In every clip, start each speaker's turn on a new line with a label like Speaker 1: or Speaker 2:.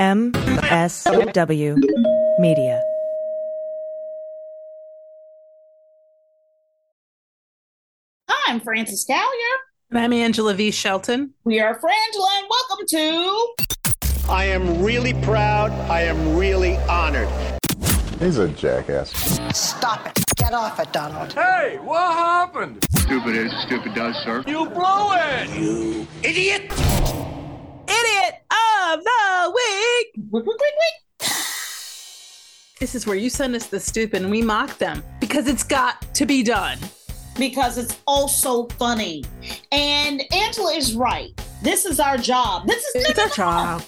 Speaker 1: MSW Media.
Speaker 2: Hi, I'm Frances Callier.
Speaker 3: And I'm Angela V. Shelton.
Speaker 2: We are Frangela, and welcome to.
Speaker 4: I am really proud. I am really honored.
Speaker 5: He's a jackass.
Speaker 6: Stop it. Get off it, Donald.
Speaker 7: Hey, what happened?
Speaker 8: Stupid is, stupid does, sir.
Speaker 7: You blew it!
Speaker 4: You idiot!
Speaker 3: Of the week. This is where you send us the stupid and we mock them because it's got to be done.
Speaker 2: Because it's also funny. And Angela is right. This is our job. This is
Speaker 3: It's our job.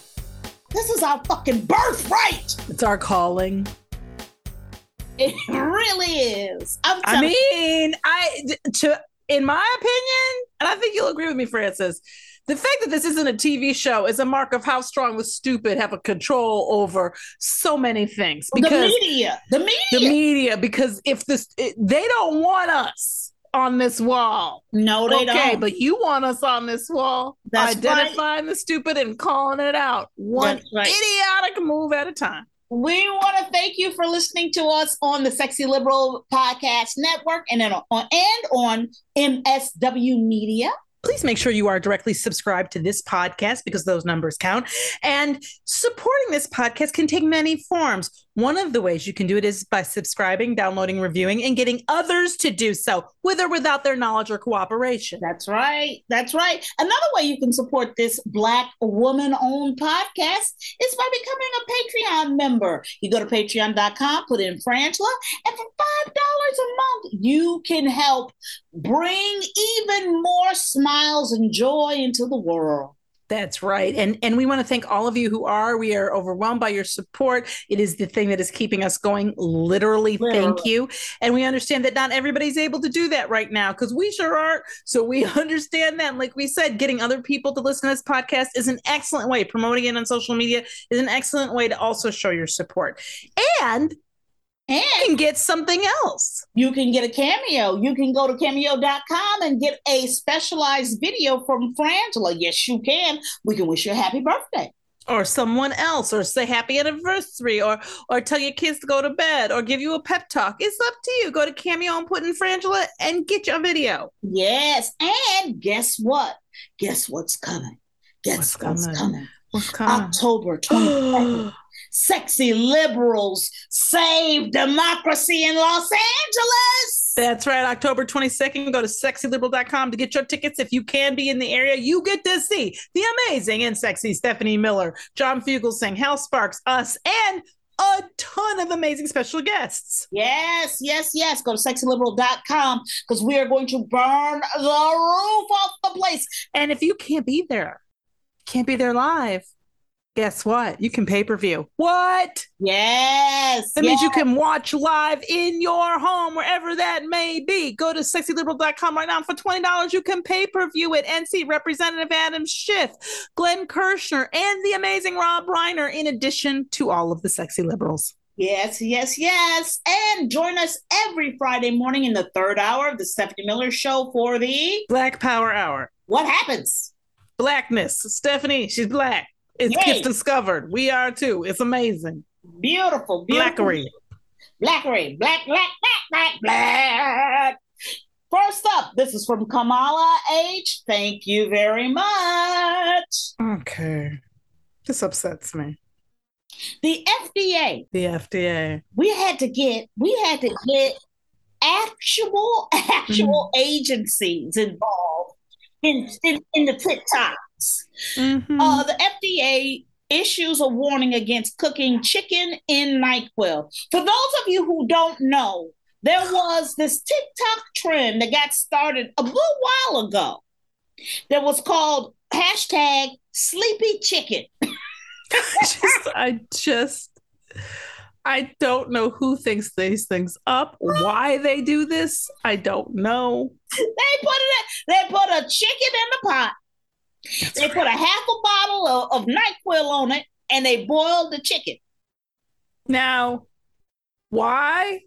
Speaker 2: This is our fucking birthright.
Speaker 3: It's our calling.
Speaker 2: It really is. I'm
Speaker 3: I mean, I to in my opinion, and I think you'll agree with me, Frances. The fact that this isn't a TV show is a mark of how strong the stupid have a control over so many things.
Speaker 2: the
Speaker 3: Because
Speaker 2: media. The media.
Speaker 3: the media, because if this, it, they don't want us on this wall.
Speaker 2: no, they
Speaker 3: okay,
Speaker 2: don't.
Speaker 3: but you want us on this wall,
Speaker 2: That's
Speaker 3: identifying the stupid and calling it out, one
Speaker 2: right.
Speaker 3: idiotic move at a time.
Speaker 2: We want to thank you for listening to us on the Sexy Liberal Podcast Network and then on and on MSW Media.
Speaker 3: Please make sure you are directly subscribed to this podcast because those numbers count. And supporting this podcast can take many forms. One of the ways you can do it is by subscribing, downloading, reviewing, and getting others to do so, with or without their knowledge or cooperation.
Speaker 2: That's right. That's right. Another way you can support this Black woman owned podcast is by becoming a Patreon member. You go to patreon.com, put in Frangela, and for $5 a month, you can help bring even more smiles and joy into the world.
Speaker 3: That's right. And and we want to thank all of you who are. We are overwhelmed by your support. It is the thing that is keeping us going. Literally, thank you. And we understand that not everybody's able to do that right now because we sure aren't. So we understand that. And like we said, getting other people to listen to this podcast is an excellent way. Promoting it on social media is an excellent way to also show your support. And
Speaker 2: And
Speaker 3: can get something else.
Speaker 2: you can get a cameo. You can go to cameo.com and get a specialized video from Frangela. Yes, you can. We can wish you a happy birthday.
Speaker 3: or someone else or say happy anniversary or or tell your kids to go to bed or give you a pep talk it's up to you go to cameo and put in frangela and get your video
Speaker 2: Yes. And guess what? Guess what's coming? Guess
Speaker 3: What's
Speaker 2: what's,
Speaker 3: coming?
Speaker 2: coming?
Speaker 3: what's coming
Speaker 2: October 22nd. Sexy liberals save democracy in Los Angeles.
Speaker 3: that's right october 22nd go to sexyliberal.com to get your tickets if you can be in the area you get to see the amazing and sexy stephanie miller john fugelsang hal sparks us and a ton of amazing special guests
Speaker 2: Yes, yes, yes. Go to sexyliberal.com because we are going to burn the roof off the place.
Speaker 3: and if you can't be there can't be there live guess what you can pay-per-view what
Speaker 2: Yes.
Speaker 3: That means you can watch live in your home, wherever that may be. Go to sexyliberal.com right now. For $20, you can pay per view it and see Representative Adam Schiff, Glenn Kirshner, and the amazing Rob Reiner, in addition to all of the sexy liberals.
Speaker 2: Yes, yes, yes. And join us every Friday morning in the third hour of the Stephanie Miller Show for the
Speaker 3: Black Power Hour.
Speaker 2: What Happens?
Speaker 3: Blackness. Stephanie, she's black. It
Speaker 2: Yay.
Speaker 3: gets discovered. We are too. It's amazing.
Speaker 2: Beautiful, beautiful.
Speaker 3: Blackery.
Speaker 2: Blackery. Black, black, black, black, black. First up, this is from Kamala H. Thank you very much.
Speaker 3: Okay. This upsets me.
Speaker 2: The FDA,
Speaker 3: The FDA.
Speaker 2: we had to get, we had to get actual, actual mm-hmm. agencies involved in, in, in the TikToks.
Speaker 3: Mhm.
Speaker 2: Uh, the FDA issues a warning against cooking chicken in NyQuil. For those of you who don't know, there was this TikTok trend that got started a little while ago that was called hashtag sleepy chicken.
Speaker 3: just, I just, I don't know who thinks these things up, why they do this. I don't know.
Speaker 2: They put it, they put a chicken in the pot. They put a half a bottle of, of NyQuil on it and they boiled the chicken.
Speaker 3: Now, why?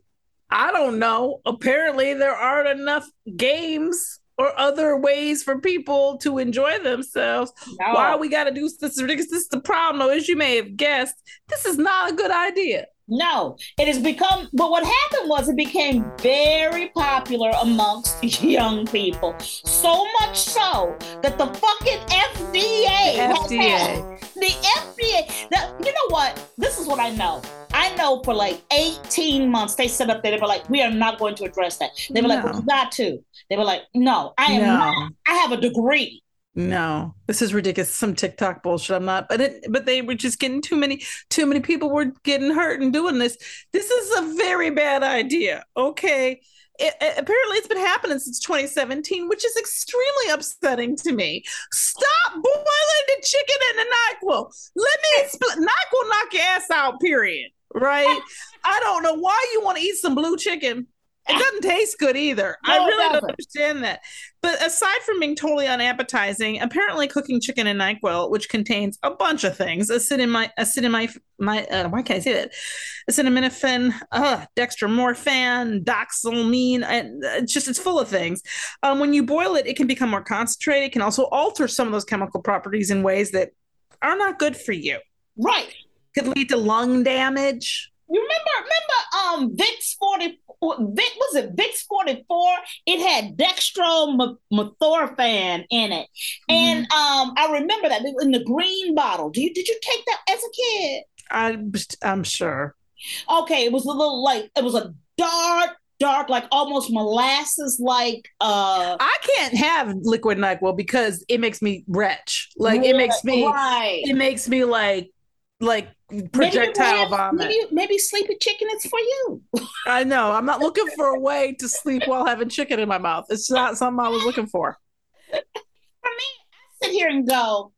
Speaker 3: I don't know. Apparently, there aren't enough games or other ways for people to enjoy themselves.
Speaker 2: No.
Speaker 3: Why we got to do this? This is the problem, though. As you may have guessed, this is not a good idea.
Speaker 2: No, it has become, but what happened was it became very popular amongst young people. So much so that the fucking FDA, has
Speaker 3: FDA.
Speaker 2: the FDA, now, you know what? This is what I know. I know for like 18 months they set up there, they were like, we are not going to address that. They were like,
Speaker 3: No.
Speaker 2: well, you got to. They were like, no, I am
Speaker 3: No.
Speaker 2: not. I have a degree.
Speaker 3: No, this is ridiculous. Some TikTok bullshit. I'm not, but it, but they were just getting too many, too many people were getting hurt and doing this. This is a very bad idea. Okay. It, it- apparently, it's been happening since 2017, which is extremely upsetting to me. Stop boiling the chicken in the NyQuil. Let me explain. NyQuil knock your ass out. Period. Right? I don't know why you want to eat some blue chicken. It doesn't taste good either. I
Speaker 2: No, it
Speaker 3: really don't understand that. But aside from being totally unappetizing, apparently cooking chicken in NyQuil, which contains a bunch of things, acetami- acetamide, my, uh, why can't I say that? Acetaminophen, uh, dextromorphan, doxylamine, and uh, it's just it's full of things. Um, when you boil it, it can become more concentrated. It can also alter some of those chemical properties in ways that are not good for you.
Speaker 2: Right.
Speaker 3: Could lead to lung damage.
Speaker 2: You remember, remember, um, Vicks forty, Vic was it Vicks forty four? It had dextromethorphan in it, and um, I remember that in the green bottle. Do you did you take that as a kid?
Speaker 3: I, I'm sure.
Speaker 2: Okay, it was a little like it was a dark, dark, like almost molasses, like uh,
Speaker 3: I can't have liquid NyQuil because it makes me retch. Like it makes me,
Speaker 2: right.
Speaker 3: it makes me like, like
Speaker 2: Maybe
Speaker 3: projectile
Speaker 2: have-
Speaker 3: vomit.
Speaker 2: Maybe, maybe sleepy chicken is for you.
Speaker 3: I know. I'm not looking for a way to sleep while having chicken in my mouth. It's not something I was looking for.
Speaker 2: For me, I sit here and go,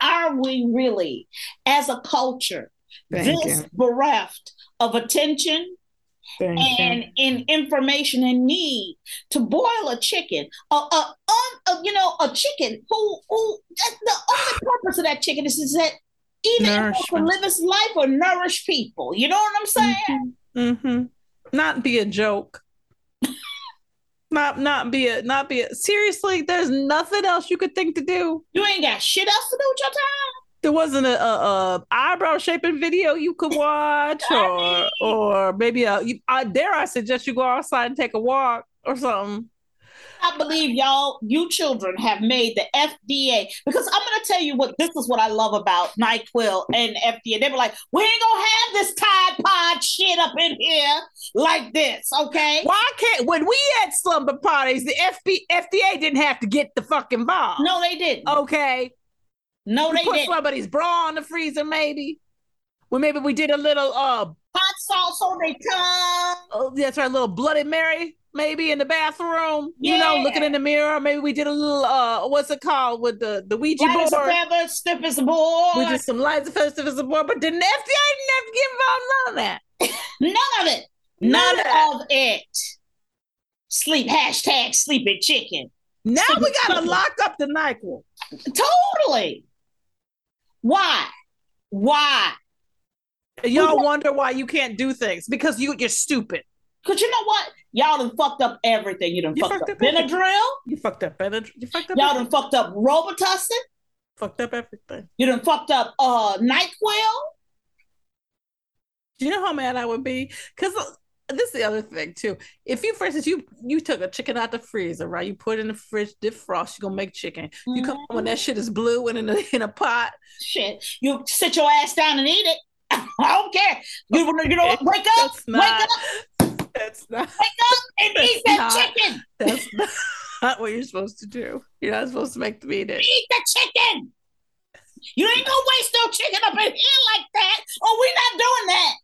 Speaker 2: are we really, as a culture,
Speaker 3: Thank
Speaker 2: this
Speaker 3: you.
Speaker 2: bereft of attention
Speaker 3: Thank
Speaker 2: and in information and need to boil a chicken, a, a, un, a you know a chicken who who the only purpose of that chicken is, is that either to live his life or nourish people. You know what I'm saying?
Speaker 3: Mm-hmm. Not be a joke. not not be a not be a seriously. There's nothing else you could think to do.
Speaker 2: You ain't got shit else to do with your time.
Speaker 3: There wasn't a, a, a eyebrow shaping video you could watch, or or maybe a. I dare I suggest you go outside and take a walk or something.
Speaker 2: I believe y'all, you children have made the FDA because I'm gonna tell you what this is what I love about NyQuil and FDA. They were like, we ain't gonna have this Tide Pod shit up in here like this, okay?
Speaker 3: Why can't when we had slumber parties, the FB, FDA didn't have to get the fucking bomb?
Speaker 2: No, they didn't.
Speaker 3: Okay.
Speaker 2: no, they
Speaker 3: put
Speaker 2: didn't.
Speaker 3: somebody's bra in the freezer, maybe. Well, maybe we did a little uh
Speaker 2: Hot sauce on their tongue.
Speaker 3: oh, that's right, a little Bloody Mary, maybe in the bathroom. You know, looking in the mirror. Maybe we did a little uh what's it called with the the Ouija
Speaker 2: Light as a
Speaker 3: board.
Speaker 2: feather, stiff as a board.
Speaker 3: We did some lights of festivals and board, but the FDA didn't have to get involved in none of that.
Speaker 2: None of it.
Speaker 3: None
Speaker 2: None
Speaker 3: of
Speaker 2: of it. Sleep hashtag sleeping chicken.
Speaker 3: Now we gotta
Speaker 2: chicken.
Speaker 3: lock up the NyQuil.
Speaker 2: Totally. Why? Why?
Speaker 3: Y'all wonder why you can't do things because you you're stupid.
Speaker 2: Cause you know what? Y'all done fucked up everything. You done
Speaker 3: You
Speaker 2: fucked,
Speaker 3: fucked
Speaker 2: up
Speaker 3: everything.
Speaker 2: Benadryl.
Speaker 3: You fucked up, Benadryl. You fucked up.
Speaker 2: Y'all
Speaker 3: everything.
Speaker 2: done fucked up Robitussin.
Speaker 3: fucked up everything.
Speaker 2: You done fucked up uh NyQuil.
Speaker 3: Do you know how mad I would be? Because this is the other thing too. If you, for instance, you you took a chicken out the freezer, right? You put it in the fridge, defrost. You're gonna make chicken. You come when that shit is blue and in a in a pot.
Speaker 2: Shit. You sit your ass down and eat it. I don't care. You, you know what? Wake up.
Speaker 3: That's
Speaker 2: Wake up
Speaker 3: That's not.
Speaker 2: and
Speaker 3: That's
Speaker 2: eat that chicken.
Speaker 3: That's not what you're supposed to do. You're not supposed to make them eat it.
Speaker 2: Eat the chicken. You ain't gonna waste no chicken up in here like that. Oh, we're not doing that.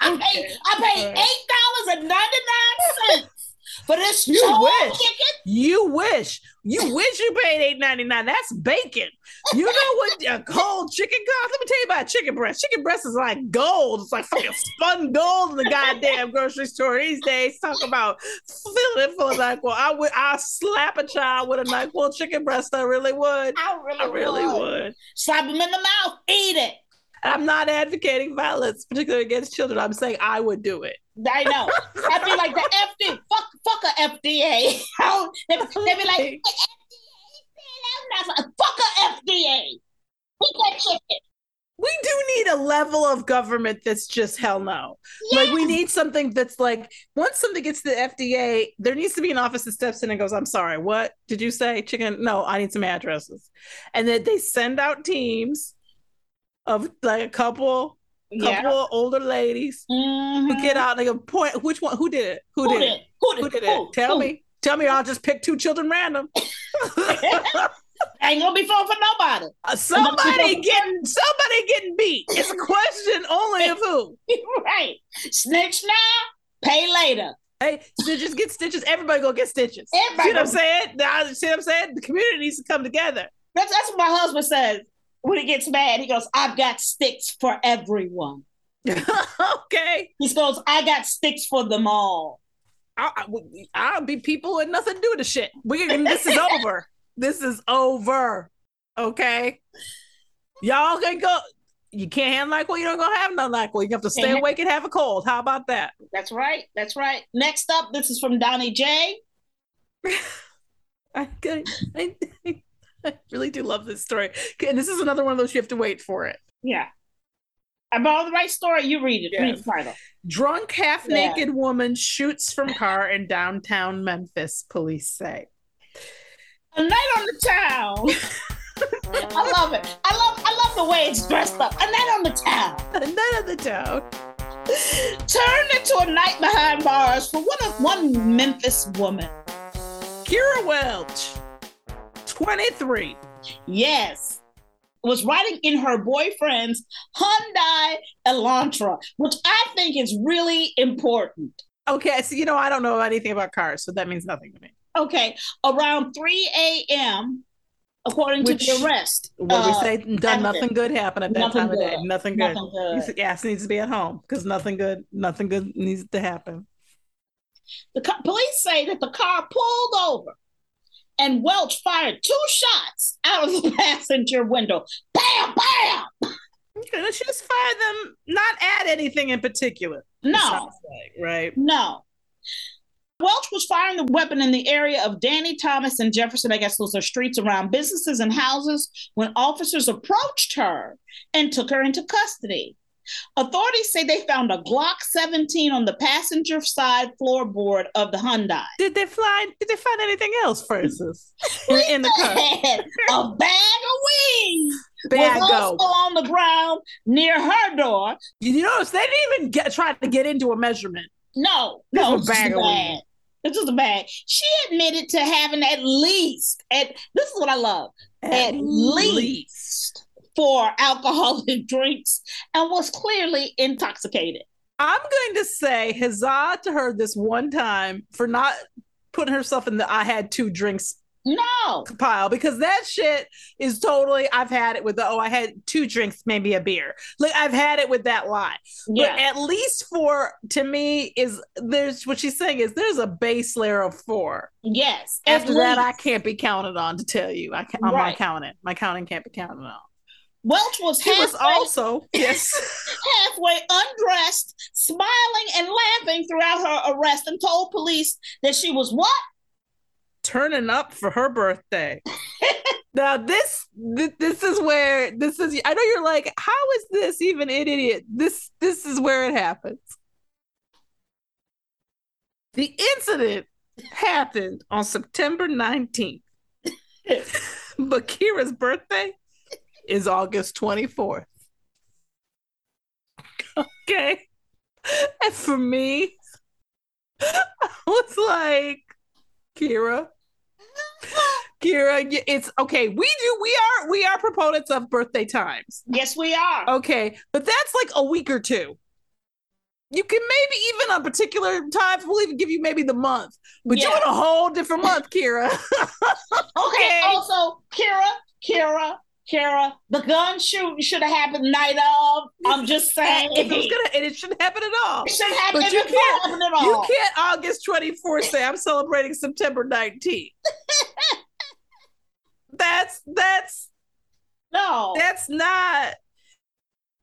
Speaker 2: I paid
Speaker 3: Okay.
Speaker 2: I paid eight dollars and ninety nine cents for this
Speaker 3: You wish.
Speaker 2: chicken.
Speaker 3: You wish. You wish you paid eight ninety nine. That's bacon. You know what a cold chicken costs? Let me tell you about chicken breast. Chicken breast is like gold. It's like fucking spun gold in the goddamn grocery store these days. Talk about filling it full of NyQuil. I would. I slap a child with a NyQuil chicken breast. I really would.
Speaker 2: I really,
Speaker 3: I really
Speaker 2: would.
Speaker 3: would.
Speaker 2: Slap them in the mouth. Eat it.
Speaker 3: I'm not advocating violence, particularly against children. I'm saying I would do it.
Speaker 2: I know. I feel like the FD. Fuck, fuck a FDA. they, they be like, the FDA, fuck a FDA. We got chicken.
Speaker 3: we do need a level of government that's just hell no. Like we need something that's like once something gets to the FDA, there needs to be an office that steps in and goes, "I'm sorry, what did you say? Chicken? No, I need some addresses." And then they send out teams of like a couple,
Speaker 2: Yeah.
Speaker 3: couple of older ladies
Speaker 2: Mhm.
Speaker 3: who get out they go, "Point, which one? Who did it? Who,
Speaker 2: Who
Speaker 3: did,
Speaker 2: did?
Speaker 3: it?
Speaker 2: Who did?
Speaker 3: Who did
Speaker 2: Who?
Speaker 3: it? Tell me, tell me, I'll just pick two children random."
Speaker 2: Ain't gonna be fun for nobody.
Speaker 3: Uh, somebody getting somebody getting beat. It's a question only of who.
Speaker 2: right. Snitch now, pay later.
Speaker 3: Hey, stitches get stitches. Everybody go get stitches.
Speaker 2: Everybody
Speaker 3: see what I'm saying? See what I'm saying? The community needs to come together.
Speaker 2: That's, that's what my husband says when he gets mad. He goes, I've got sticks for everyone.
Speaker 3: okay,
Speaker 2: He goes, I got sticks for them all.
Speaker 3: I'll, I'll be people with nothing to do the shit. We this is over. This is over. Okay, y'all can go. You can't have NyQuil. You don't gonna have no NyQuil. You have to stay awake and have a cold. How about that?
Speaker 2: That's right. That's right. Next up, this is from Donnie J.
Speaker 3: I, I, I really do love this story. And this is another one of those you have to wait for it.
Speaker 2: Yeah. About the right story, you read it. Read the title.
Speaker 3: Drunk, half naked woman shoots from car in downtown Memphis, police say.
Speaker 2: A night on the town. I love it. I love I love the way it's dressed up. A night on the town.
Speaker 3: None of the town.
Speaker 2: Turned into a night behind bars for one of one Memphis woman.
Speaker 3: Kira Welch, 23.
Speaker 2: Yes. Was riding in her boyfriend's Hyundai Elantra, which I think is really important.
Speaker 3: Okay, so you know, I don't know anything about cars, so that means nothing to me.
Speaker 2: Okay, around 3 a.m., according
Speaker 3: Which-
Speaker 2: to the arrest.
Speaker 3: What we
Speaker 2: uh,
Speaker 3: say, done nothing good happened at that
Speaker 2: Nothing
Speaker 3: time of day. Nothing good.
Speaker 2: Nothing good.
Speaker 3: Yes, needs to be at home because nothing good, nothing good needs to happen.
Speaker 2: The co- police say that the car pulled over and Welch fired two shots out of the passenger window. Bam, bam!
Speaker 3: Okay, let's just fire them, not at anything in particular.
Speaker 2: No,
Speaker 3: like, right?
Speaker 2: no. Welch was firing the weapon in the area of Danny Thomas and Jefferson. I guess those are streets around businesses and houses when officers approached her and took her into custody. Authorities say they found a Glock 17 on the passenger side floorboard of the Hyundai.
Speaker 3: Did they fly? Did they find anything else, Frances? in, in the car,
Speaker 2: a bag of weed
Speaker 3: bag
Speaker 2: was also on the ground near her door.
Speaker 3: You notice they didn't even get try to get into a measurement.
Speaker 2: No,
Speaker 3: This
Speaker 2: no,
Speaker 3: was
Speaker 2: it's just
Speaker 3: bag
Speaker 2: a
Speaker 3: of
Speaker 2: bag.
Speaker 3: weed.
Speaker 2: This was a bag. She admitted to having at least, at this is what I love, at, least four alcoholic drinks and was clearly intoxicated.
Speaker 3: I'm going to say huzzah to her this one time for not putting herself in the I had two drinks
Speaker 2: No,
Speaker 3: pile because that shit is totally I've had it with the oh I had two drinks maybe a beer. Like I've had it with that lie.
Speaker 2: Yeah,
Speaker 3: but at least four to me is there's what she's saying is there's a base layer of four.
Speaker 2: Yes.
Speaker 3: after that I can't be counted on to tell you. I can't I'm
Speaker 2: Right.
Speaker 3: not counting. My counting can't be counted on
Speaker 2: Welch was
Speaker 3: he was also yes
Speaker 2: halfway undressed, smiling and laughing throughout her arrest, and told police that she was what?
Speaker 3: turning up for her birthday. now this, this this is where this is I know you're like how is this even an idiot? This this is where it happens. The incident happened on September 19th. Bakira's birthday is August 24th. Okay. And for me, I was like, Kira, Kira, it's okay. We do. We are. We are proponents of birthday times.
Speaker 2: Yes, we are.
Speaker 3: Okay, but that's like a week or two. You can maybe even on particular times we'll even give you maybe the month, but you're
Speaker 2: Yeah.
Speaker 3: in a whole different month, Kira.
Speaker 2: Okay. Also, Kira, Kira, Kira, the gun shooting should have happened night of. I'm just saying.
Speaker 3: if it was gonna, and it shouldn't happen at all.
Speaker 2: It shouldn't happen
Speaker 3: But you
Speaker 2: it
Speaker 3: can't-
Speaker 2: happened at all.
Speaker 3: You can't August 24th say I'm celebrating September 19th. that's that's
Speaker 2: No.
Speaker 3: that's not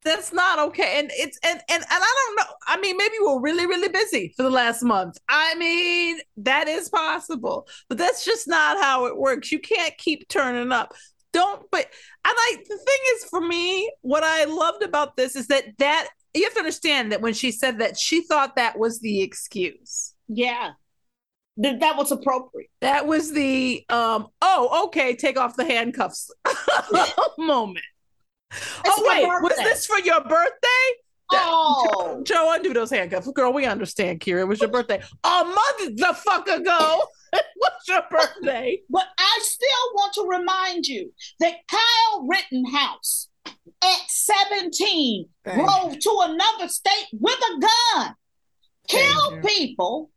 Speaker 3: that's not okay. And it's and and and I don't know. I mean, maybe we're really really busy for the last month. I mean, that is possible, but that's just not how it works. You can't keep turning up. Don't. But and I the thing is for me, what I loved about this is that that you have to understand that when she said that, she thought that was the excuse.
Speaker 2: Yeah. That that was appropriate.
Speaker 3: That was the um. Oh, okay. Take off the handcuffs moment.
Speaker 2: It's
Speaker 3: oh wait, was this for your birthday?
Speaker 2: Oh,
Speaker 3: Joe, undo those handcuffs. Girl, we understand, Kira. It was your birthday. A month the fuck ago. it was your birthday.
Speaker 2: but I still want to remind you that Kyle Rittenhouse at 17
Speaker 3: Thank
Speaker 2: drove to another state with a gun, killed people,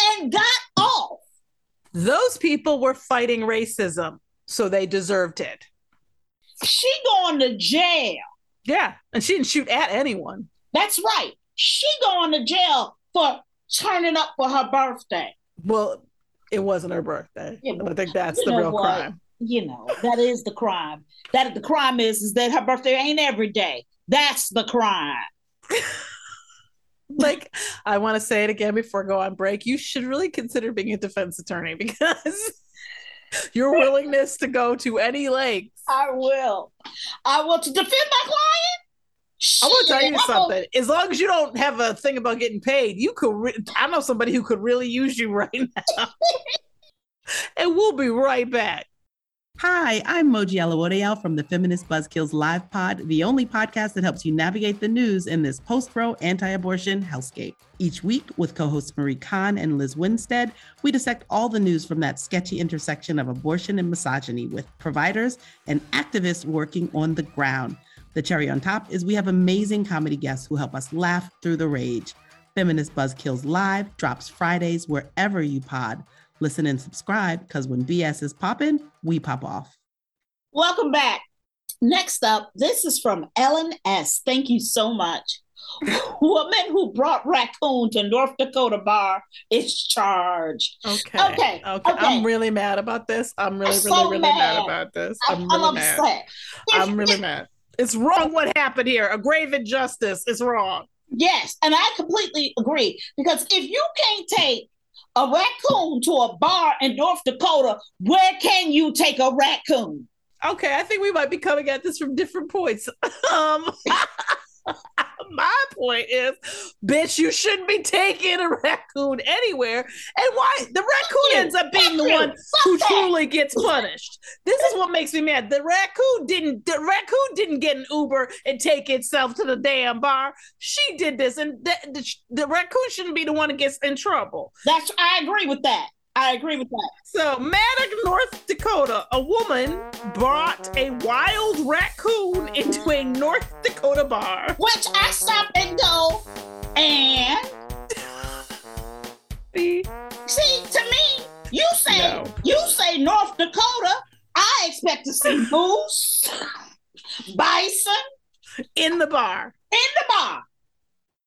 Speaker 2: and got off.
Speaker 3: Those people were fighting racism, so they deserved it.
Speaker 2: She going to jail.
Speaker 3: Yeah. And she didn't shoot at anyone.
Speaker 2: That's right. She going to jail for turning up for her birthday.
Speaker 3: Well, it wasn't her birthday.
Speaker 2: Yeah,
Speaker 3: I think that's the real
Speaker 2: what?
Speaker 3: crime.
Speaker 2: You know, that is the crime. That the crime is is that her birthday ain't every day. That's the crime.
Speaker 3: like I want to say it again before I go on break. You should really consider being a defense attorney because your willingness to go to any lengths.
Speaker 2: I will. I will to defend my client.
Speaker 3: I want to tell you something. As long as you don't have a thing about getting paid, you could. Re- I know somebody who could really use you right now. and we'll be right back.
Speaker 9: Hi, I'm Moji Alawode-El from the Feminist Buzzkills Live Pod, the only podcast that helps you navigate the news in this post-pro anti-abortion hellscape. Each week, with co-hosts Marie Kahn and Lizz Winstead, we dissect all the news from that sketchy intersection of abortion and misogyny with providers and activists working on the ground. The cherry on top is we have amazing comedy guests who help us laugh through the rage. Feminist Buzzkills Live drops Fridays wherever you pod. Listen and subscribe because when BS is popping, we pop off.
Speaker 2: Welcome back. Next up, this is from Ellen S. Thank you so much. Woman who brought raccoon to North Dakota bar is charged.
Speaker 3: Okay.
Speaker 2: Okay,
Speaker 3: Okay.
Speaker 2: okay.
Speaker 3: I'm really mad about this. I'm really,
Speaker 2: I'm
Speaker 3: really,
Speaker 2: so
Speaker 3: really mad.
Speaker 2: mad.
Speaker 3: about this.
Speaker 2: I'm,
Speaker 3: I'm
Speaker 2: I'm
Speaker 3: really mad.
Speaker 2: upset.
Speaker 3: I'm really mad. It's wrong what happened here. A grave injustice is wrong.
Speaker 2: Yes, and I completely agree because if you can't take a raccoon to a bar in North Dakota, where can you take a raccoon?
Speaker 3: Okay, I think we might be coming at this from different points. Um, my point is, bitch, you shouldn't be taking a raccoon anywhere. And why the raccoon ends up being the one who truly gets punished. This is what makes me mad. The raccoon didn't. The raccoon didn't get an Uber and take itself to the damn bar. She did this, and the, the, the raccoon shouldn't be the one that gets in trouble.
Speaker 2: That's I agree with that. I agree with that.
Speaker 3: So, Maddox, North Dakota, a woman brought a wild raccoon into a North Dakota bar.
Speaker 2: Which I stop and go, and
Speaker 3: See?
Speaker 2: see to me, you say
Speaker 3: No.
Speaker 2: you say North Dakota. I expect to see moose, bison
Speaker 3: In the bar.
Speaker 2: in the bar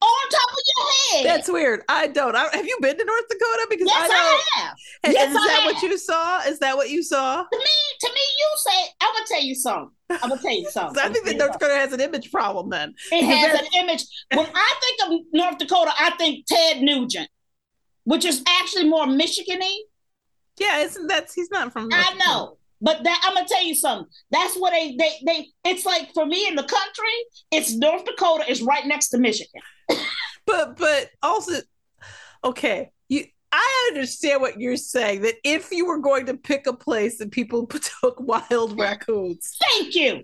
Speaker 2: on top of your head.
Speaker 3: That's weird. I don't. I, have you been to North Dakota? Because
Speaker 2: yes,
Speaker 3: I.
Speaker 2: I have.
Speaker 3: And-
Speaker 2: Yes,
Speaker 3: and is
Speaker 2: I
Speaker 3: that
Speaker 2: have.
Speaker 3: what you saw? Is that what you saw?
Speaker 2: To me, to me, you say. I'm gonna tell you something. I'm gonna tell you something.
Speaker 3: I think that North Dakota has an image problem then.
Speaker 2: It has an image. When I think of North Dakota, I think Ted Nugent, which is actually more Michigan-y.
Speaker 3: Yeah, isn't that's he's not from. North
Speaker 2: I know. But that I'm gonna tell you something. That's what they they they. It's like for me in the country, it's North Dakota is right next to Michigan.
Speaker 3: but but also okay you i understand what you're saying that if you were going to pick a place that people took wild raccoons
Speaker 2: Thank you.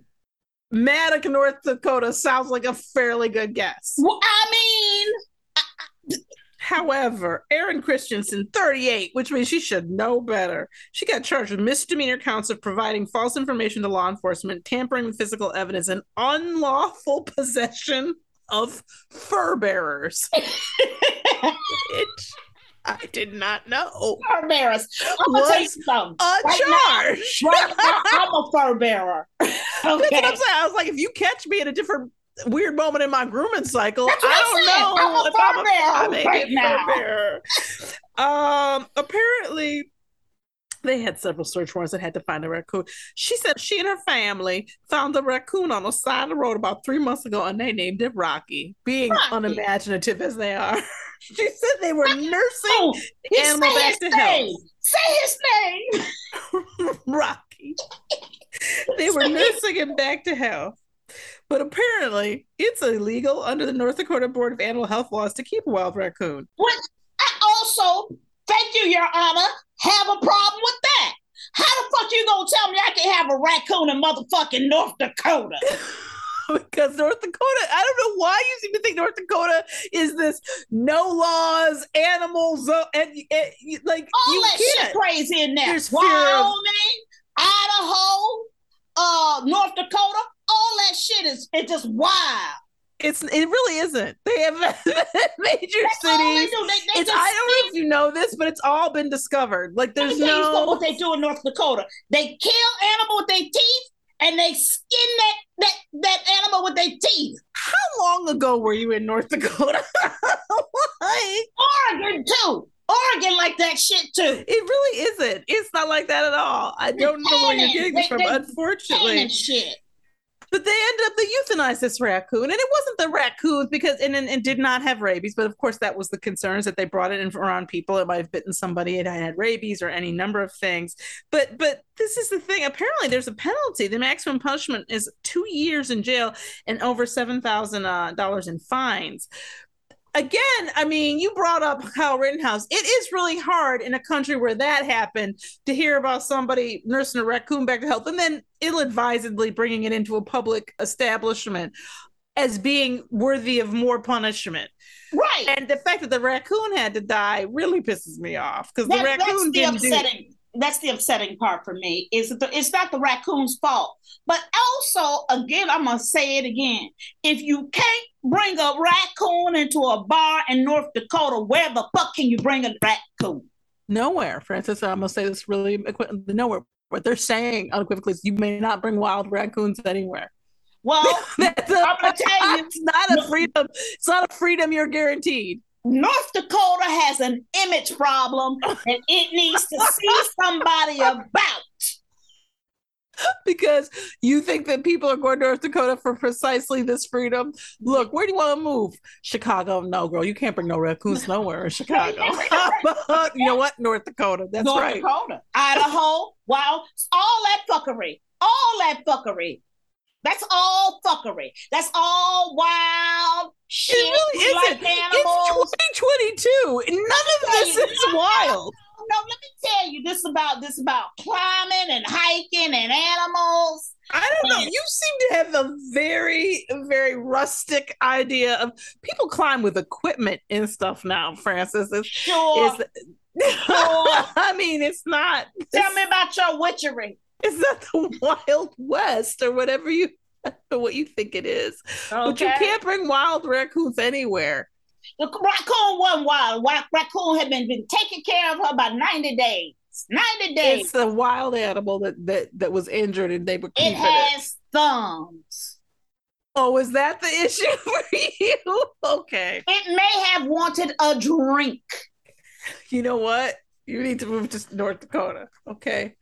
Speaker 3: Maddox, north dakota sounds like a fairly good guess
Speaker 2: Well, I mean,
Speaker 3: however erin christensen 38 which means she should know better she got charged with misdemeanor counts of providing false information to law enforcement tampering with physical evidence and unlawful possession of fur bearers which i did not know
Speaker 2: fur bearers. I'm gonna tell you something.
Speaker 3: a
Speaker 2: Right now-
Speaker 3: charge.
Speaker 2: Right now, I'm a fur bearer.
Speaker 3: That's what
Speaker 2: Okay.
Speaker 3: I'm saying. I was like, if you catch me at a different weird moment in my grooming cycle, I don't know
Speaker 2: I'm a
Speaker 3: if I'm a, I may
Speaker 2: right
Speaker 3: be
Speaker 2: now.
Speaker 3: bearer. Um, apparently, They had several search warrants that had to find a raccoon. She said she and her family found a raccoon on the side of the road about three months ago and they named it Rocky, being
Speaker 2: Rocky.
Speaker 3: unimaginative as they are. she said they were nursing
Speaker 2: Oh,
Speaker 3: the animal back
Speaker 2: his
Speaker 3: to
Speaker 2: name.
Speaker 3: health.
Speaker 2: Say his name.
Speaker 3: Rocky. They were nursing him back to health. But apparently, it's illegal under the North Dakota Board of Animal Health laws to keep a wild raccoon.
Speaker 2: Which I also, thank you, Your Honor, have a problem with that. How the fuck you gonna tell me I can have a raccoon in motherfucking North Dakota?
Speaker 3: because North Dakota, I don't know why you seem to think North Dakota is this no laws, animals, uh, and, and you- like
Speaker 2: All
Speaker 3: you
Speaker 2: that shit
Speaker 3: can't.
Speaker 2: crazy in there.
Speaker 3: There's fear of-
Speaker 2: Wyoming, Idaho, uh, North Dakota, all that shit is it's just wild.
Speaker 3: It's it really isn't. They have major
Speaker 2: That's they
Speaker 3: cities.
Speaker 2: do. They, they
Speaker 3: It's I don't know if you know this, but it's all been discovered. Like there's no
Speaker 2: what they do in North Dakota. They kill animal with their teeth and they skin that that that animal with their teeth.
Speaker 3: How long ago were you in North Dakota? Why?
Speaker 2: Oregon too. Oregon like that shit too.
Speaker 3: It really isn't. It's not like that at all. I don't know where you're getting this
Speaker 2: They-
Speaker 3: from.
Speaker 2: they-
Speaker 3: Unfortunately,
Speaker 2: shit.
Speaker 3: But they ended up they euthanized this raccoon, and it wasn't the raccoons because and, and it did not have rabies. But of course, that was the concerns that they brought it in around people. It might have bitten somebody it had rabies or any number of things. But but this is the thing. Apparently, there's a penalty. The maximum punishment is two years in jail and over seven thousand uh, dollars in fines. Again, I mean, you brought up Kyle Rittenhouse. It is really hard in a country where that happened to hear about somebody nursing a raccoon back to health and then ill-advisedly bringing it into a public establishment as being worthy of more punishment.
Speaker 2: Right.
Speaker 3: And the fact that the raccoon had to die really pisses me off because the
Speaker 2: That- that's
Speaker 3: raccoon
Speaker 2: the
Speaker 3: didn't do
Speaker 2: upsetting. That's the upsetting part for me. Is that the, it's not the raccoon's fault, but also again, I'm gonna say it again. If you can't bring a raccoon into a bar in North Dakota, where the fuck can you bring a raccoon?
Speaker 3: nowhere, Frances. I'm gonna say this really nowhere. What they're saying unequivocally is you may not bring wild raccoons anywhere.
Speaker 2: Well,
Speaker 3: That's a,
Speaker 2: I'm gonna tell you,
Speaker 3: it's not a freedom. It's not a freedom you're guaranteed.
Speaker 2: North Dakota has an image problem, and it needs to see somebody about.
Speaker 3: because you think that people are going to North Dakota for precisely this freedom. Look, where do you want to move? Chicago? No, girl, you can't bring no raccoons nowhere in Chicago. you know what? North Dakota. That's
Speaker 2: North
Speaker 3: right.
Speaker 2: Dakota, Idaho, wow, all that fuckery, all that fuckery. That's all fuckery. That's all wild shit.
Speaker 3: It really isn't.
Speaker 2: like animals.
Speaker 3: It's 2022. None of this
Speaker 2: you,
Speaker 3: is
Speaker 2: no,
Speaker 3: wild.
Speaker 2: No, let me tell you this about this about climbing and hiking and animals.
Speaker 3: I don't know. You seem to have a very, very rustic idea of people climb with equipment and stuff now, Frances. It's,
Speaker 2: Sure.
Speaker 3: it's- I mean, it's not.
Speaker 2: Tell me about your witchery.
Speaker 3: It's not the Wild West or whatever you what you think it is. But you can't bring wild raccoons anywhere.
Speaker 2: The raccoon wasn't wild. Raccoon had been, been taking care of her about 90 days. 90 days.
Speaker 3: It's a wild animal that that that was injured and they were
Speaker 2: it
Speaker 3: keeping it.
Speaker 2: has thumbs.
Speaker 3: Oh, is that the issue for you? Okay.
Speaker 2: It may have wanted a drink.
Speaker 3: You know what? You need to move to North Dakota. Okay.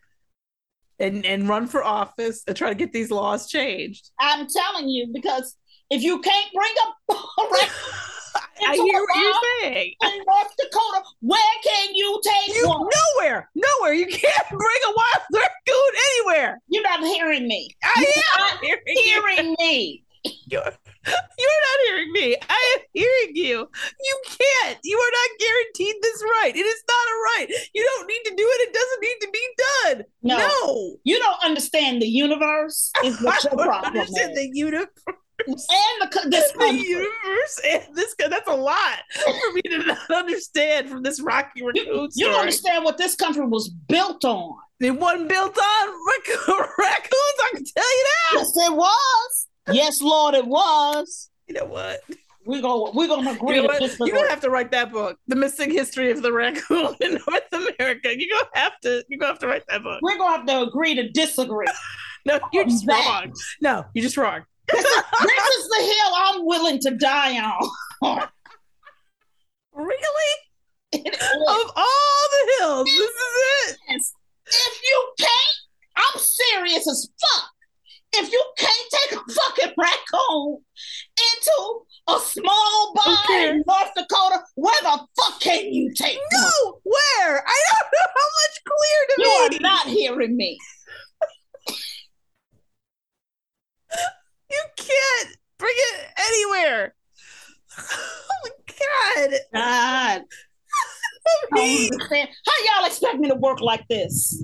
Speaker 3: And and run for office and try to get these laws changed.
Speaker 2: I'm telling you, because if you can't bring a, a raccoon
Speaker 3: I hear what you're saying.
Speaker 2: in North Dakota, where can you take
Speaker 3: You
Speaker 2: one?
Speaker 3: nowhere, nowhere. You can't bring a wild raccoon anywhere.
Speaker 2: You're not hearing me.
Speaker 3: I am
Speaker 2: not
Speaker 3: hearing
Speaker 2: hearing me.
Speaker 3: You're, you're not hearing me. I am hearing you. You can't. You are not guaranteed this right. It is not a right. You don't need to do it. It doesn't need to be done.
Speaker 2: No.
Speaker 3: No.
Speaker 2: You don't understand the universe is what
Speaker 3: I
Speaker 2: your
Speaker 3: don't
Speaker 2: problem is.
Speaker 3: understand the universe.
Speaker 2: and the, this
Speaker 3: The universe and this. That's a lot for me to not understand from this Rocky Raccoon
Speaker 2: You, you don't understand what this country was built on.
Speaker 3: It wasn't built on raccoon, raccoons. I can tell you that.
Speaker 2: Yes, it was. Yes, Lord, it was.
Speaker 3: You know what?
Speaker 2: We're gonna we're gonna agree
Speaker 3: You know what? You're gonna have to write that book, "The Missing History of the Raccoon in North America." You're gonna have to. You're gonna have to write that book.
Speaker 2: We're gonna have to agree to disagree.
Speaker 3: No, you're just
Speaker 2: That.
Speaker 3: wrong. No, you're just wrong.
Speaker 2: this is the hill I'm willing to die on.
Speaker 3: Really? Of all the hills, this is it.
Speaker 2: Yes, you can't, I'm serious as fuck. If you can't take a fucking raccoon into a small bar
Speaker 3: Okay.
Speaker 2: in North Dakota, where the fuck can you take?
Speaker 3: No, where? I don't know how much clear to
Speaker 2: You
Speaker 3: me.
Speaker 2: You are not hearing me.
Speaker 3: You can't bring it anywhere. Oh my god.
Speaker 2: God. I don't understand. How y'all expect me to work like this?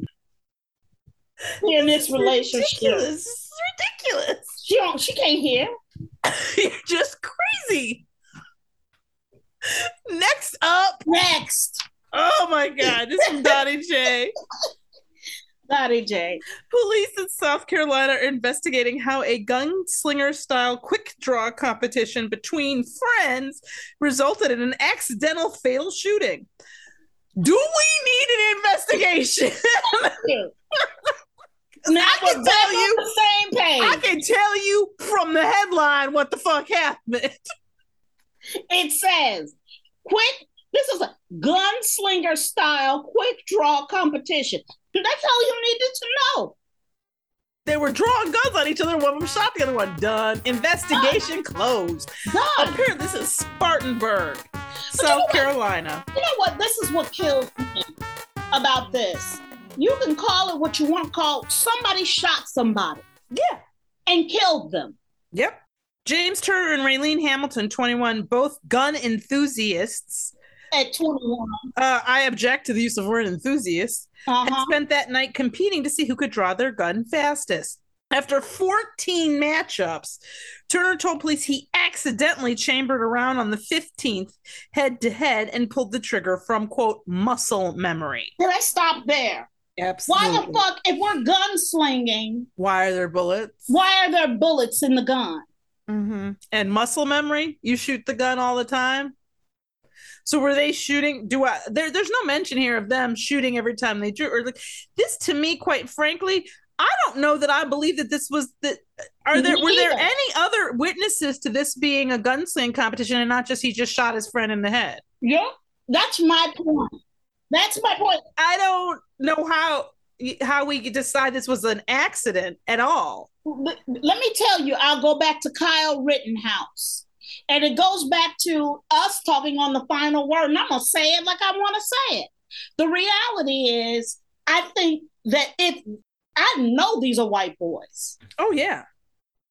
Speaker 2: In this relationship.
Speaker 3: Ridiculous. This is ridiculous.
Speaker 2: She don't she can't hear.
Speaker 3: You're just crazy. Next up.
Speaker 2: Next.
Speaker 3: Oh my god, this is Dottie J.
Speaker 2: Dottie J.
Speaker 3: Police in South Carolina are investigating how a gunslinger style quick draw competition between friends resulted in an accidental fatal shooting. Do we need an investigation?
Speaker 2: Now
Speaker 3: I can tell you-
Speaker 2: the same page.
Speaker 3: I can tell you from the headline what the fuck happened.
Speaker 2: It says quick. This is a gunslinger style quick draw competition. That's all you needed to know.
Speaker 3: They were drawing guns on each other. One of them shot the other one. Done. Investigation closed.
Speaker 2: Done.
Speaker 3: Apparently, this is Spartanburg,
Speaker 2: you know
Speaker 3: South? Carolina.
Speaker 2: You know what? This is what kills me about this. You can call it what you want to call. Somebody shot somebody
Speaker 3: Yeah.
Speaker 2: and killed them.
Speaker 3: Yep. James Turner and Raylene Hamilton, 21, both gun enthusiasts.
Speaker 2: At 21.
Speaker 3: Uh, I object to the use of word enthusiast. Had
Speaker 2: Uh-huh.
Speaker 3: spent that night competing to see who could draw their gun fastest. After 14 matchups, Turner told police he accidentally chambered around on the 15th head to head and pulled the trigger from, quote, muscle memory.
Speaker 2: Can I stop there? Why the fuck, if we're gunslinging,
Speaker 3: Why are there bullets?
Speaker 2: why are there bullets in the gun?
Speaker 3: hmm And muscle memory, you shoot the gun all the time. So were they shooting? Do I? There, there's no mention here of them shooting every time they drew. Or like this, to me, quite frankly, I don't know that I believe that this was the. Are there
Speaker 2: Me
Speaker 3: were there any other witnesses to this being a gunsling competition and not just he just shot his friend in the head?
Speaker 2: Yeah, that's my point. That's my point.
Speaker 3: I don't know how how we decide this was an accident at all.
Speaker 2: Let me tell you, I'll go back to Kyle Rittenhouse. And it goes back to us talking on the final word. And I'm going to say it like I want to say it. The reality is, I think that if I know these are white boys,
Speaker 3: Oh yeah,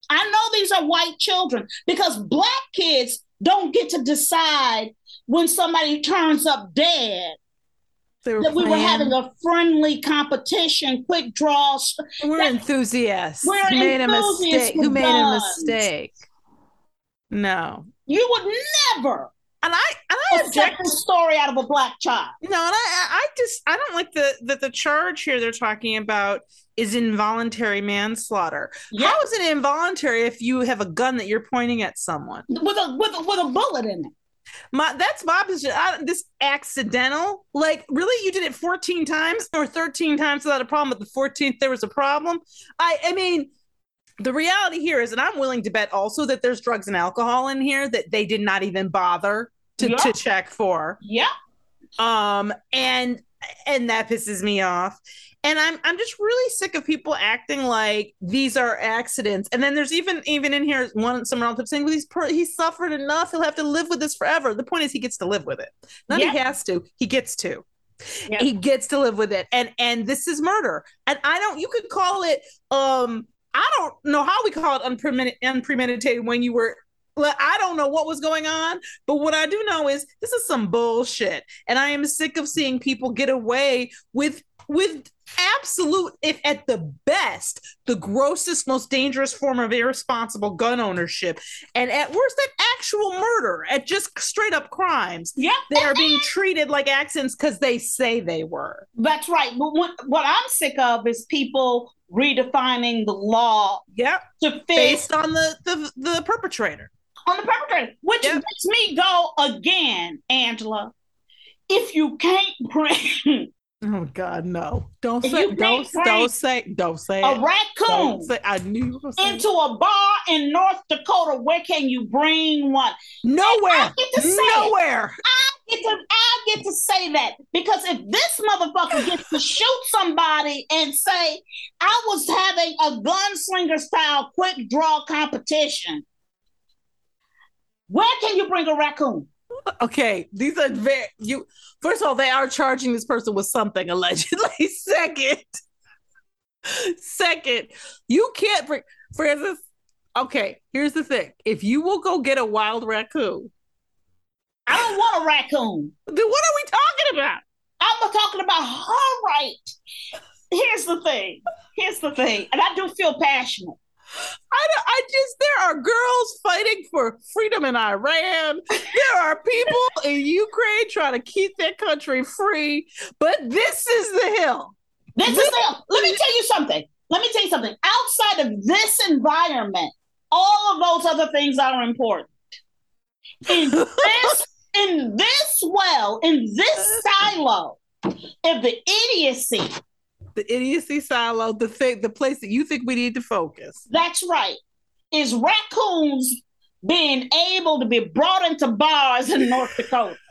Speaker 2: I know these are white children because black kids don't get to decide when somebody turns up dead.
Speaker 3: They were
Speaker 2: That we were having a friendly competition, quick draws.
Speaker 3: We're
Speaker 2: That-
Speaker 3: enthusiasts.
Speaker 2: We're
Speaker 3: Who made a
Speaker 2: enthusiasts
Speaker 3: mistake? Who made a mistake? No.
Speaker 2: You would never
Speaker 3: And I and I object.
Speaker 2: the story out of a black child.
Speaker 3: No, and I I just I don't like the that the charge here they're talking about is involuntary manslaughter.
Speaker 2: Yeah.
Speaker 3: How is it involuntary if you have a gun that you're pointing at someone?
Speaker 2: with a with a, with a bullet in it.
Speaker 3: My that's my position. I, this accidental, like really, you did it 14 times or 13 times without a problem, but the 14th there was a problem. I I mean, the reality here is, and I'm willing to bet also that there's drugs and alcohol in here that they did not even bother to,
Speaker 2: Yeah.
Speaker 3: to check for.
Speaker 2: Yeah.
Speaker 3: Um, and and that pisses me off. And I'm I'm just really sick of people acting like these are accidents. And then there's even even in here one some relative saying, "Well, he's per- he's suffered enough. He'll have to live with this forever." The point is, he gets to live with it. Not he has to. He gets to.
Speaker 2: Yeah.
Speaker 3: He gets to live with it. And and this is murder. And I don't. You could call it. Um, I don't know how we call it unpremeditated, unpremeditated when you were. I don't know what was going on, but what I do know is this is some bullshit, and I am sick of seeing people get away with with absolute, if at the best, the grossest, most dangerous form of irresponsible gun ownership, and at worst, at actual murder, at just straight up crimes
Speaker 2: Yeah.
Speaker 3: They are being treated like accidents because they say they were.
Speaker 2: That's right. But what, what I'm sick of is people redefining the law
Speaker 3: Yep,
Speaker 2: to fit
Speaker 3: based on the the, the perpetrator.
Speaker 2: on the perpetrator, which
Speaker 3: Yep.
Speaker 2: makes me go again, Angela. If you can't bring
Speaker 3: Oh God, no! Don't
Speaker 2: If
Speaker 3: say, don't, don't say, don't say
Speaker 2: a
Speaker 3: it.
Speaker 2: raccoon
Speaker 3: say, I knew you were gonna say it.
Speaker 2: into a bar in North Dakota, where can you bring one?
Speaker 3: nowhere,
Speaker 2: I get to say it.
Speaker 3: nowhere.
Speaker 2: I get to I get to say that because if this motherfucker gets to shoot somebody and say I was having a gunslinger style quick draw competition, where can you bring a raccoon?
Speaker 3: Okay, these are very you. First of all, they are charging this person with something allegedly. Second, second, you can't bring Frances. Okay, here's the thing: if you will go get a wild raccoon,
Speaker 2: I don't want a raccoon.
Speaker 3: then what are we talking about?
Speaker 2: I'm talking about her right. Here's the thing. Here's the thing, and I do feel passionate.
Speaker 3: I, don't- I just there are girls fighting for freedom in Iran. There are people in Ukraine trying to keep their country free, but this is the hill.
Speaker 2: This is the, let me tell you something. Let me tell you something. Outside of this environment, all of those other things are important. In this, in this well, in this silo, if the idiocy,
Speaker 3: The idiocy silo, the thing, the place that you think we need to focus.
Speaker 2: that's right, is raccoons being able to be brought into bars in North Dakota.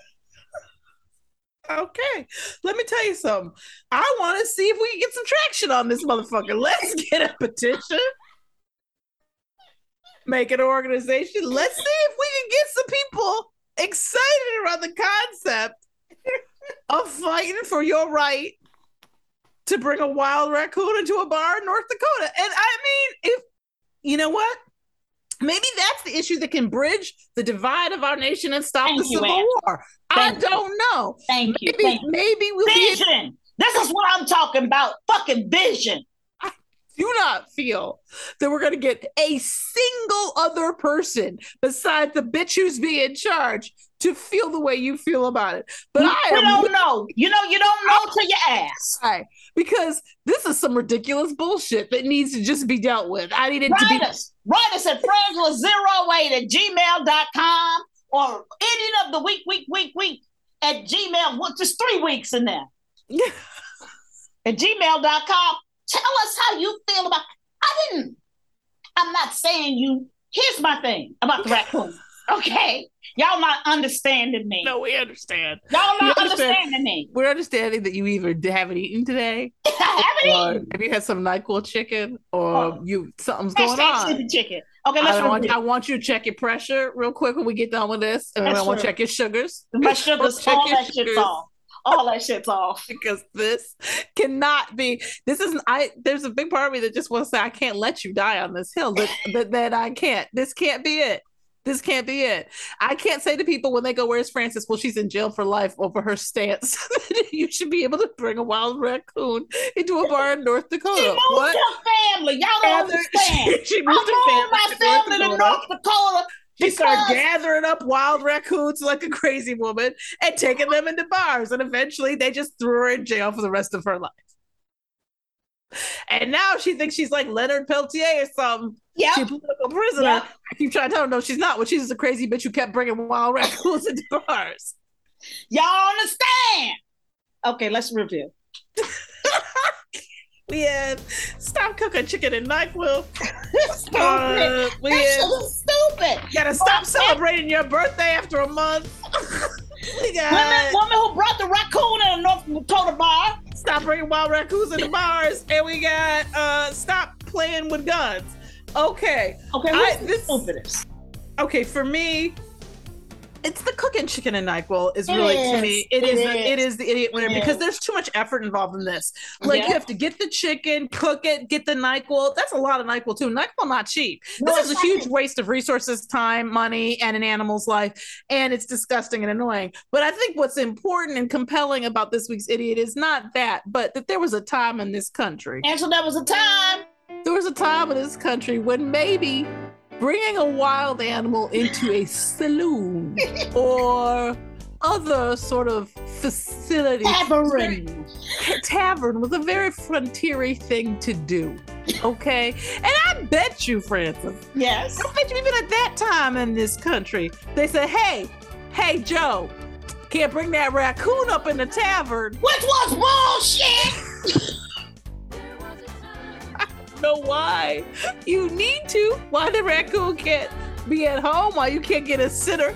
Speaker 3: Okay, let me tell you something. I want to see if we can get some traction on this motherfucker. Let's get a petition. Make an organization. Let's see if we can get some people excited around the concept of fighting for your right to bring a wild raccoon into a bar in North Dakota. And I mean, if you know what? Maybe that's the issue that can bridge the divide of our nation and stop
Speaker 2: Thank
Speaker 3: the
Speaker 2: you,
Speaker 3: Civil. War.
Speaker 2: Thank
Speaker 3: I
Speaker 2: you.
Speaker 3: don't know.
Speaker 2: Thank you.
Speaker 3: Maybe,
Speaker 2: Thank
Speaker 3: maybe we'll be
Speaker 2: Vision. This is what I'm talking about. Fucking vision.
Speaker 3: I do not feel that we're going to get a single other person besides the bitch who's being in charge to feel the way you feel about it. But I
Speaker 2: you
Speaker 3: am
Speaker 2: don't know. You know, you don't know till you ask.
Speaker 3: Right, because this is some ridiculous bullshit that needs to just be dealt with. I need it to
Speaker 2: Write
Speaker 3: be.
Speaker 2: us. Write us at frangela08 at gmail.com or ending of the week, week, week, week at gmail. Well, just three weeks in there. At gmail.com. Tell us how you feel about I didn't. I'm not saying you. Here's my thing about the raccoon. Okay. Y'all not understanding me.
Speaker 3: no, we understand.
Speaker 2: Y'all not
Speaker 3: understand.
Speaker 2: understanding me.
Speaker 3: We're understanding that you either haven't eaten today,
Speaker 2: I haven't
Speaker 3: or
Speaker 2: eaten.
Speaker 3: have you had some Nyquil chicken, or
Speaker 2: Oh.
Speaker 3: you something's going on.
Speaker 2: chicken. Okay,
Speaker 3: I,
Speaker 2: let's
Speaker 3: don't want. I want you to check your pressure real quick when we get done with this, and then I want to check your sugars.
Speaker 2: My sugars,
Speaker 3: Check
Speaker 2: all
Speaker 3: your
Speaker 2: that shit's
Speaker 3: sugars.
Speaker 2: off. All that shit's off.
Speaker 3: because this cannot be this isn't i there's a big part of me that just wants to say i can't let you die on this hill that, that that i can't this can't be it this can't be it i can't say to people when they go where's Frances well she's in jail for life over her stance you should be able to bring a wild raccoon into a bar in north Dakota.
Speaker 2: She moved
Speaker 3: what
Speaker 2: her family. Y'all don't
Speaker 3: Gather-
Speaker 2: understand.
Speaker 3: she, she
Speaker 2: I
Speaker 3: moved her
Speaker 2: moved my
Speaker 3: family
Speaker 2: family
Speaker 3: to North Dakota.
Speaker 2: Dakota.
Speaker 3: She started gathering up wild raccoons like a crazy woman and taking them into bars. And eventually they just threw her in jail for the rest of her life. And now she thinks she's like Leonard Peltier or something.
Speaker 2: Yeah.
Speaker 3: She's a political prisoner.
Speaker 2: Yep.
Speaker 3: I keep trying to tell her, no, she's not. Well, she's just a crazy bitch who kept bringing wild raccoons into bars.
Speaker 2: Y'all understand? Okay, let's review.
Speaker 3: We had stop cooking chicken and NyQuil.
Speaker 2: stupid.
Speaker 3: Uh, we had,
Speaker 2: stupid.
Speaker 3: gotta stop celebrating your birthday after a month. we got
Speaker 2: Women, woman who brought the raccoon in a North Dakota bar.
Speaker 3: Stop bringing wild raccoons into bars, and we got uh stop playing with guns. Okay,
Speaker 2: Okay,
Speaker 3: I- this-
Speaker 2: stupidest?
Speaker 3: okay, for me, it's the cooking chicken and Nyquil is really to me. It
Speaker 2: It
Speaker 3: is, the,
Speaker 2: is.
Speaker 3: it is the idiot winner
Speaker 2: It
Speaker 3: because
Speaker 2: is.
Speaker 3: there's too much effort involved in this. Like
Speaker 2: Yeah.
Speaker 3: you have to get the chicken, cook it, get the Nyquil. That's a lot of Nyquil too. Nyquil not cheap.
Speaker 2: No,
Speaker 3: this is a huge
Speaker 2: not.
Speaker 3: waste of resources, time, money, and an animal's life, and it's disgusting and annoying. But I think what's important and compelling about this week's idiot is not that, but that there was a time in this country
Speaker 2: And so there was a time.
Speaker 3: there was a time in this country when maybe bringing a wild animal into a saloon or other sort of facility
Speaker 2: Tavern.
Speaker 3: tavern was a very frontiery thing to do okay and i bet you Frances
Speaker 2: Yes.
Speaker 3: i bet you even at that time in this country they said hey hey joe can't bring that raccoon up in the tavern
Speaker 2: Which was bullshit.
Speaker 3: know why you need to. Why the raccoon can't be at home? Why you can't get a sitter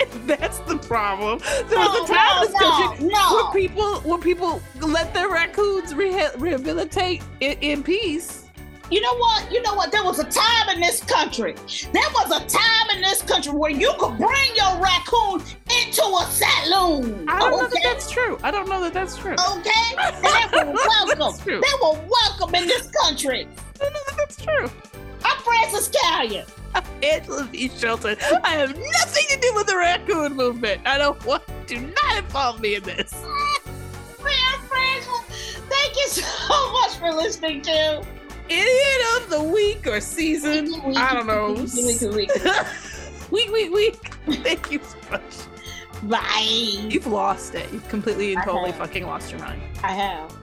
Speaker 3: That's the problem. There
Speaker 2: No,
Speaker 3: was a time in this
Speaker 2: no,
Speaker 3: country
Speaker 2: no.
Speaker 3: where people where people let their raccoons reha- rehabilitate in, in peace.
Speaker 2: You know what? You know what? There was a time in this country. There was a time in this country where you could bring your raccoon into a saloon.
Speaker 3: I don't know that that's true. I don't know that that's true.
Speaker 2: Okay? They were welcome. They were welcome in this country.
Speaker 3: I don't know that that's true.
Speaker 2: I'm Frances Callier.
Speaker 3: Angela V. Shelton. I have nothing to do with the raccoon movement. I don't want. Do not involve me in this.
Speaker 2: Man, Frances, thank you so much for listening to
Speaker 3: Idiot of the week or season. I don't know.
Speaker 2: Week, week, week.
Speaker 3: week, week, week. Thank you so much.
Speaker 2: Bye.
Speaker 3: You've lost it. You've completely and
Speaker 2: I
Speaker 3: totally
Speaker 2: have.
Speaker 3: fucking lost your mind.
Speaker 2: I have.